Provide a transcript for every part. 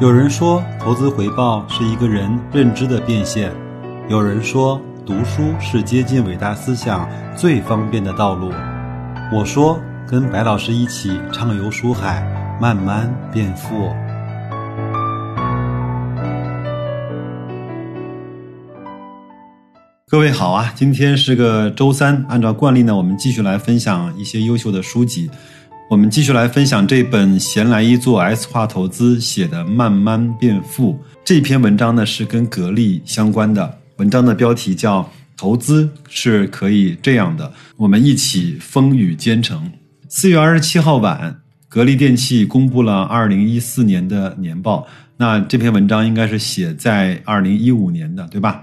有人说，投资回报是一个人认知的变现；有人说，读书是接近伟大思想最方便的道路。我说，跟白老师一起畅游书海，慢慢变富。各位好啊，今天是个周三，按照惯例呢，我们继续来分享一些优秀的书籍。我们继续来分享这本闲来一做 S 化投资写的《慢慢变富》这篇文章呢，是跟格力相关的。文章的标题叫《投资是可以这样的》，我们一起风雨兼程。四月二十七号晚，格力电器公布了二零一四年的年报。那这篇文章应该是写在二零一五年的，对吧？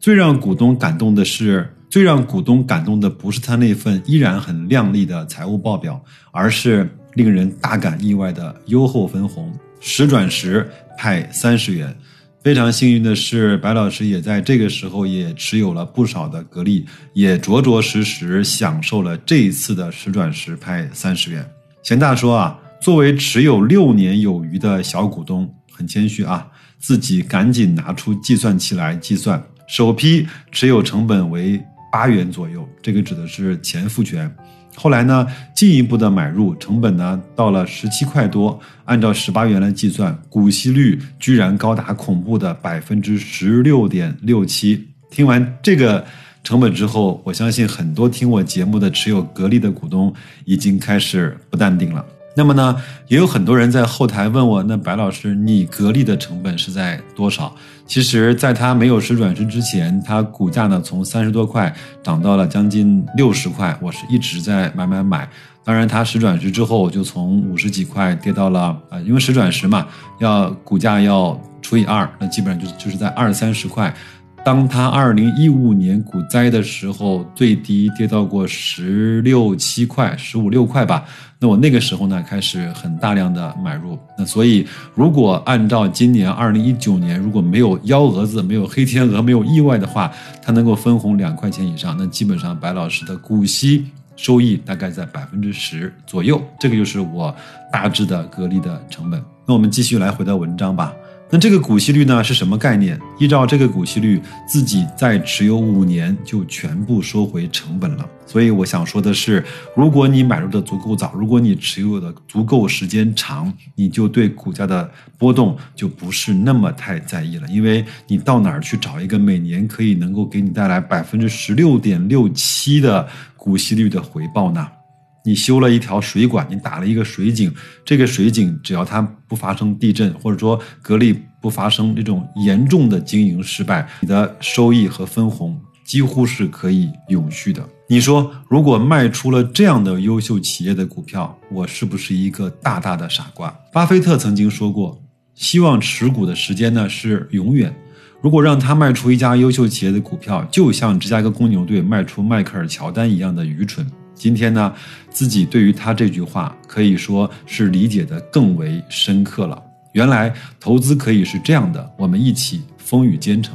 最让股东感动的是。最让股东感动的不是他那份依然很靓丽的财务报表，而是令人大感意外的优厚分红，十转十派三十元。非常幸运的是，白老师也在这个时候也持有了不少的格力，也着着实实享受了这一次的十转十派三十元。贤大说啊，作为持有六年有余的小股东，很谦虚啊，自己赶紧拿出计算器来计算，首批持有成本为。八元左右，这个指的是前复权。后来呢，进一步的买入成本呢，到了十七块多，按照十八元来计算，股息率居然高达恐怖的百分之十六点六七。听完这个成本之后，我相信很多听我节目的持有格力的股东已经开始不淡定了。那么呢，也有很多人在后台问我，那白老师，你格力的成本是在多少？其实，在它没有十转十之前，它股价呢从三十多块涨到了将近六十块，我是一直在买买买。当然，它十转十之后就从五十几块跌到了啊，因为十转十嘛，要股价要除以二，那基本上就就是在二三十块。当它二零一五年股灾的时候，最低跌到过十六七块、十五六块吧。那我那个时候呢，开始很大量的买入。那所以，如果按照今年二零一九年，如果没有幺蛾子、没有黑天鹅、没有意外的话，它能够分红两块钱以上，那基本上白老师的股息收益大概在百分之十左右。这个就是我大致的隔离的成本。那我们继续来回到文章吧。那这个股息率呢是什么概念？依照这个股息率，自己再持有五年就全部收回成本了。所以我想说的是，如果你买入的足够早，如果你持有的足够时间长，你就对股价的波动就不是那么太在意了。因为你到哪儿去找一个每年可以能够给你带来百分之十六点六七的股息率的回报呢？你修了一条水管，你打了一个水井，这个水井只要它不发生地震，或者说格力不发生这种严重的经营失败，你的收益和分红几乎是可以永续的。你说，如果卖出了这样的优秀企业的股票，我是不是一个大大的傻瓜？巴菲特曾经说过，希望持股的时间呢是永远。如果让他卖出一家优秀企业的股票，就像芝加哥公牛队卖出迈克尔乔丹一样的愚蠢。今天呢，自己对于他这句话可以说是理解的更为深刻了。原来投资可以是这样的，我们一起风雨兼程。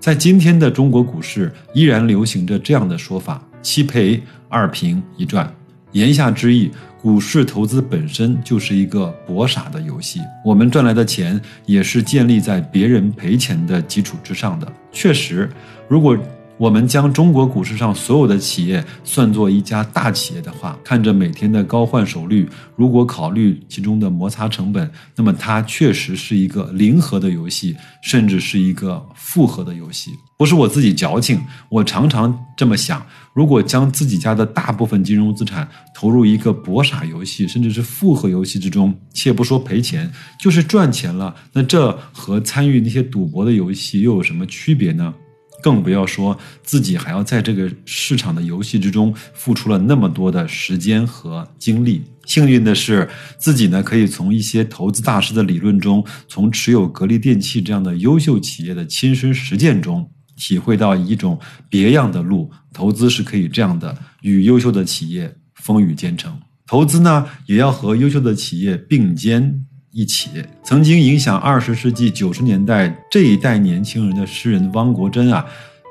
在今天的中国股市，依然流行着这样的说法：七赔二平一赚。言下之意，股市投资本身就是一个博傻的游戏。我们赚来的钱也是建立在别人赔钱的基础之上的。确实，如果。我们将中国股市上所有的企业算作一家大企业的话，看着每天的高换手率，如果考虑其中的摩擦成本，那么它确实是一个零和的游戏，甚至是一个复合的游戏。不是我自己矫情，我常常这么想：如果将自己家的大部分金融资产投入一个博傻游戏，甚至是复合游戏之中，且不说赔钱，就是赚钱了，那这和参与那些赌博的游戏又有什么区别呢？更不要说自己还要在这个市场的游戏之中付出了那么多的时间和精力。幸运的是，自己呢可以从一些投资大师的理论中，从持有格力电器这样的优秀企业的亲身实践中，体会到一种别样的路。投资是可以这样的，与优秀的企业风雨兼程。投资呢，也要和优秀的企业并肩。一起曾经影响二十世纪九十年代这一代年轻人的诗人汪国真啊，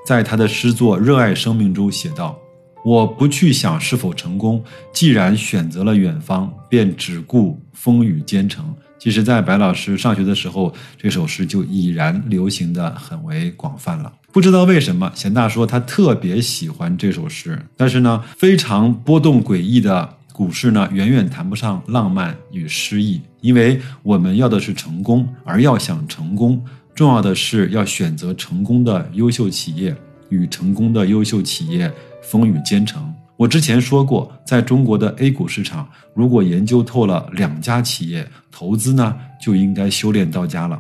在他的诗作《热爱生命》中写道：“我不去想是否成功，既然选择了远方，便只顾风雨兼程。其实，在白老师上学的时候，这首诗就已然流行的很为广泛了。不知道为什么，贤大说他特别喜欢这首诗，但是呢，非常波动诡异的股市呢，远远谈不上浪漫与诗意。因为我们要的是成功，而要想成功，重要的是要选择成功的优秀企业，与成功的优秀企业风雨兼程。我之前说过，在中国的 A 股市场，如果研究透了两家企业投资呢，就应该修炼到家了。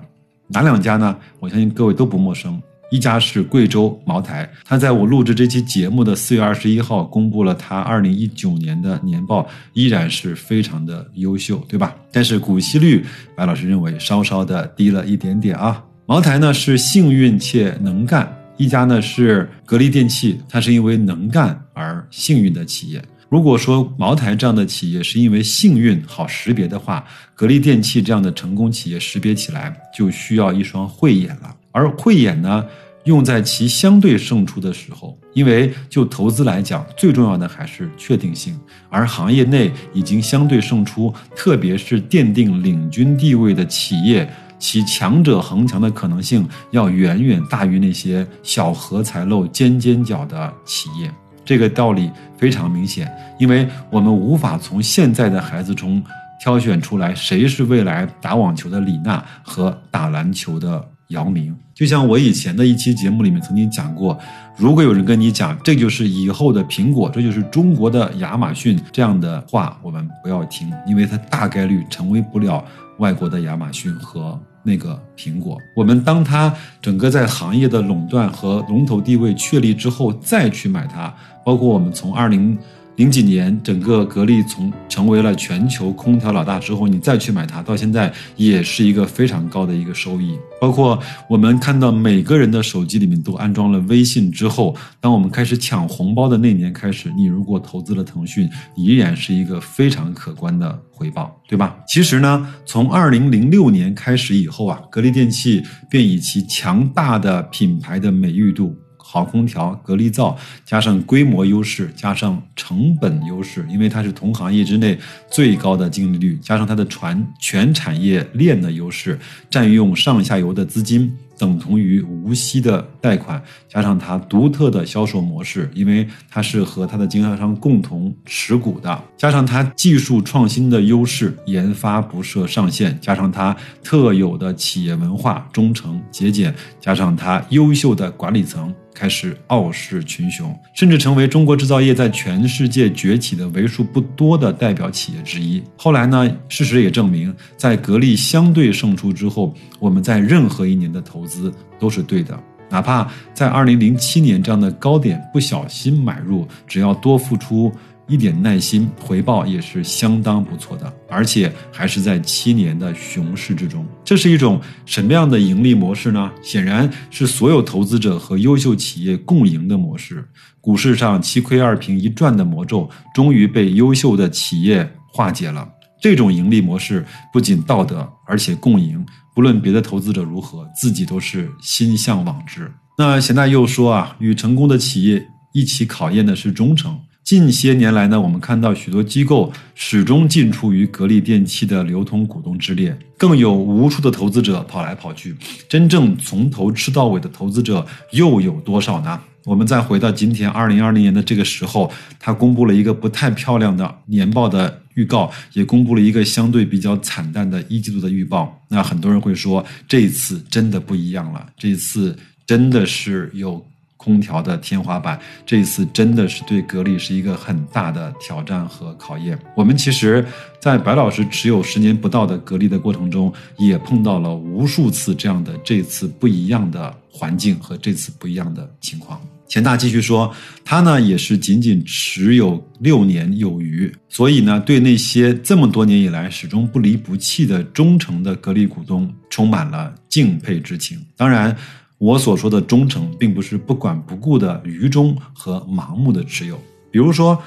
哪两家呢？我相信各位都不陌生。一家是贵州茅台，它在我录制这期节目的四月二十一号公布了它二零一九年的年报，依然是非常的优秀，对吧？但是股息率，白老师认为稍稍的低了一点点啊。茅台呢是幸运且能干。一家呢是格力电器，它是因为能干而幸运的企业。如果说茅台这样的企业是因为幸运好识别的话，格力电器这样的成功企业识别起来就需要一双慧眼了。而慧眼呢，用在其相对胜出的时候，因为就投资来讲，最重要的还是确定性。而行业内已经相对胜出，特别是奠定领军地位的企业。其强者恒强的可能性要远远大于那些小荷才露尖尖角的企业，这个道理非常明显。因为我们无法从现在的孩子中挑选出来谁是未来打网球的李娜和打篮球的姚明。就像我以前的一期节目里面曾经讲过，如果有人跟你讲这就是以后的苹果，这就是中国的亚马逊这样的话，我们不要听，因为它大概率成为不了。外国的亚马逊和那个苹果，我们当它整个在行业的垄断和龙头地位确立之后，再去买它，包括我们从二零。零几年，整个格力从成为了全球空调老大之后，你再去买它，到现在也是一个非常高的一个收益。包括我们看到每个人的手机里面都安装了微信之后，当我们开始抢红包的那年开始，你如果投资了腾讯，依然是一个非常可观的回报，对吧？其实呢，从二零零六年开始以后啊，格力电器便以其强大的品牌的美誉度。好空调、格力造，加上规模优势，加上成本优势，因为它是同行业之内最高的净利率，加上它的全全产业链的优势，占用上下游的资金。等同于无息的贷款，加上它独特的销售模式，因为它是和它的经销商共同持股的，加上它技术创新的优势，研发不设上限，加上它特有的企业文化，忠诚节俭，加上它优秀的管理层。开始傲视群雄，甚至成为中国制造业在全世界崛起的为数不多的代表企业之一。后来呢，事实也证明，在格力相对胜出之后，我们在任何一年的投资都是对的，哪怕在二零零七年这样的高点不小心买入，只要多付出。一点耐心，回报也是相当不错的，而且还是在七年的熊市之中。这是一种什么样的盈利模式呢？显然是所有投资者和优秀企业共赢的模式。股市上七亏二平一赚的魔咒，终于被优秀的企业化解了。这种盈利模式不仅道德，而且共赢。不论别的投资者如何，自己都是心向往之。那贤大又说啊，与成功的企业一起考验的是忠诚。近些年来呢，我们看到许多机构始终进出于格力电器的流通股东之列，更有无数的投资者跑来跑去。真正从头吃到尾的投资者又有多少呢？我们再回到今天二零二零年的这个时候，他公布了一个不太漂亮的年报的预告，也公布了一个相对比较惨淡的一季度的预报。那很多人会说，这一次真的不一样了，这一次真的是有。空调的天花板，这一次真的是对格力是一个很大的挑战和考验。我们其实，在白老师持有十年不到的格力的过程中，也碰到了无数次这样的这次不一样的环境和这次不一样的情况。钱大继续说，他呢也是仅仅持有六年有余，所以呢，对那些这么多年以来始终不离不弃的忠诚的格力股东，充满了敬佩之情。当然。我所说的忠诚，并不是不管不顾的愚忠和盲目的持有。比如说，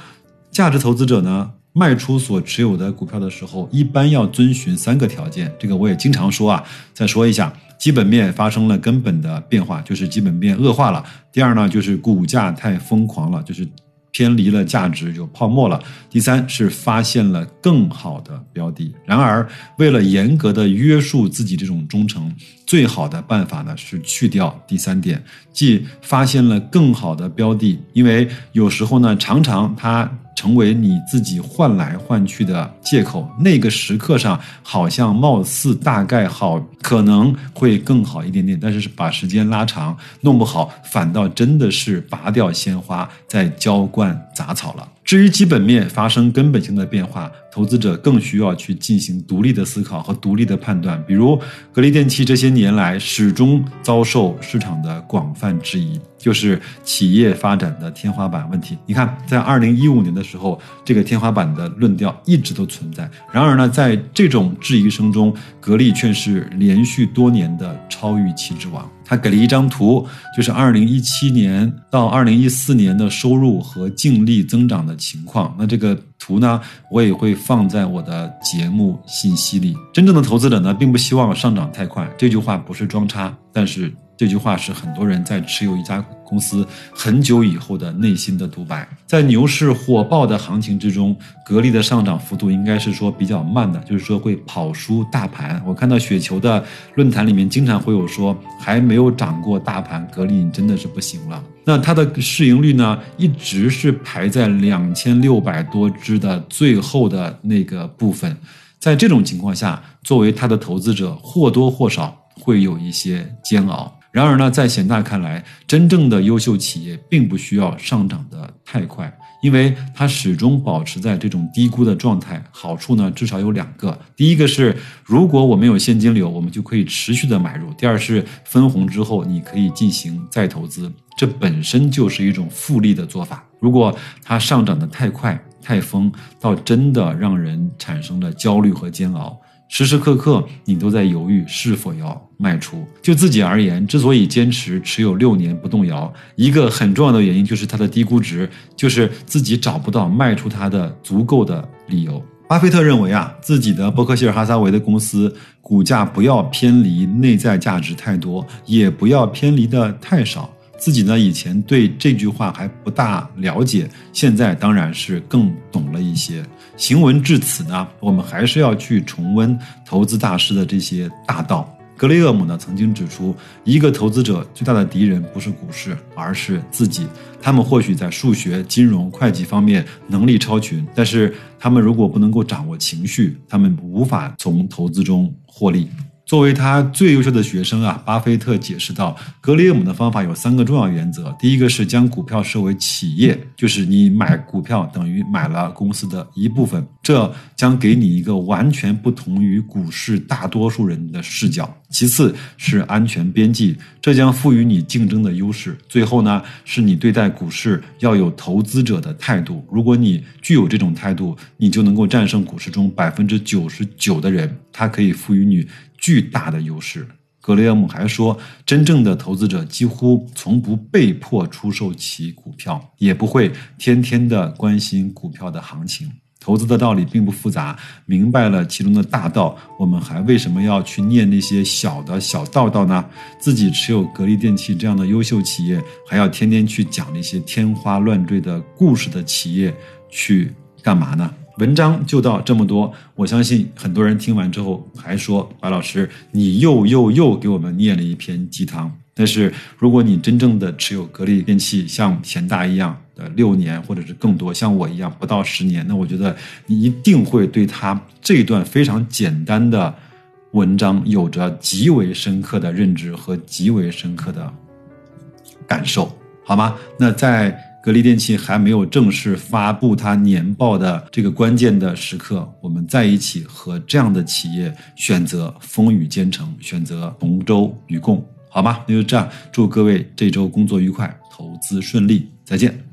价值投资者呢，卖出所持有的股票的时候，一般要遵循三个条件。这个我也经常说啊，再说一下：基本面发生了根本的变化，就是基本面恶化了；第二呢，就是股价太疯狂了，就是偏离了价值，有泡沫了；第三是发现了更好的标的。然而，为了严格的约束自己这种忠诚，最好的办法呢是去掉第三点，即发现了更好的标的，因为有时候呢，常常它。成为你自己换来换去的借口。那个时刻上，好像貌似大概好，可能会更好一点点，但是把时间拉长，弄不好反倒真的是拔掉鲜花，在浇灌杂草了。至于基本面发生根本性的变化，投资者更需要去进行独立的思考和独立的判断。比如，格力电器这些年来始终遭受市场的广泛质疑，就是企业发展的天花板问题。你看，在二零一五年的时候，这个天花板的论调一直都存在。然而呢，在这种质疑声中，格力却是连续多年的超预期之王。他给了一张图，就是二零一七年到二零一四年的收入和净利增长的情况。那这个图呢，我也会放在我的节目信息里。真正的投资者呢，并不希望上涨太快，这句话不是装叉，但是。这句话是很多人在持有一家公司很久以后的内心的独白。在牛市火爆的行情之中，格力的上涨幅度应该是说比较慢的，就是说会跑输大盘。我看到雪球的论坛里面经常会有说，还没有涨过大盘，格力你真的是不行了。那它的市盈率呢，一直是排在两千六百多只的最后的那个部分。在这种情况下，作为它的投资者，或多或少会有一些煎熬。然而呢，在贤大看来，真正的优秀企业并不需要上涨的太快，因为它始终保持在这种低估的状态。好处呢，至少有两个：第一个是，如果我们有现金流，我们就可以持续的买入；第二是分红之后，你可以进行再投资，这本身就是一种复利的做法。如果它上涨的太快、太疯，倒真的让人产生了焦虑和煎熬。时时刻刻，你都在犹豫是否要卖出。就自己而言，之所以坚持持有六年不动摇，一个很重要的原因就是它的低估值，就是自己找不到卖出它的足够的理由。巴菲特认为啊，自己的伯克希尔哈撒韦的公司股价不要偏离内在价值太多，也不要偏离的太少。自己呢，以前对这句话还不大了解，现在当然是更懂了一些。行文至此呢，我们还是要去重温投资大师的这些大道。格雷厄姆呢曾经指出，一个投资者最大的敌人不是股市，而是自己。他们或许在数学、金融、会计方面能力超群，但是他们如果不能够掌握情绪，他们无法从投资中获利。作为他最优秀的学生啊，巴菲特解释到，格雷厄姆的方法有三个重要原则。第一个是将股票视为企业，就是你买股票等于买了公司的一部分，这将给你一个完全不同于股市大多数人的视角。其次是安全边际，这将赋予你竞争的优势。最后呢，是你对待股市要有投资者的态度。如果你具有这种态度，你就能够战胜股市中百分之九十九的人，它可以赋予你。巨大的优势。格雷厄姆还说，真正的投资者几乎从不被迫出售其股票，也不会天天的关心股票的行情。投资的道理并不复杂，明白了其中的大道，我们还为什么要去念那些小的小道道呢？自己持有格力电器这样的优秀企业，还要天天去讲那些天花乱坠的故事的企业，去干嘛呢？文章就到这么多，我相信很多人听完之后还说白老师，你又又又给我们念了一篇鸡汤。但是如果你真正的持有格力电器，像贤大一样的六年或者是更多，像我一样不到十年，那我觉得你一定会对他这段非常简单的文章有着极为深刻的认知和极为深刻的感受，好吗？那在。格力电器还没有正式发布它年报的这个关键的时刻，我们在一起和这样的企业选择风雨兼程，选择同舟与共，好吗？那就这样，祝各位这周工作愉快，投资顺利，再见。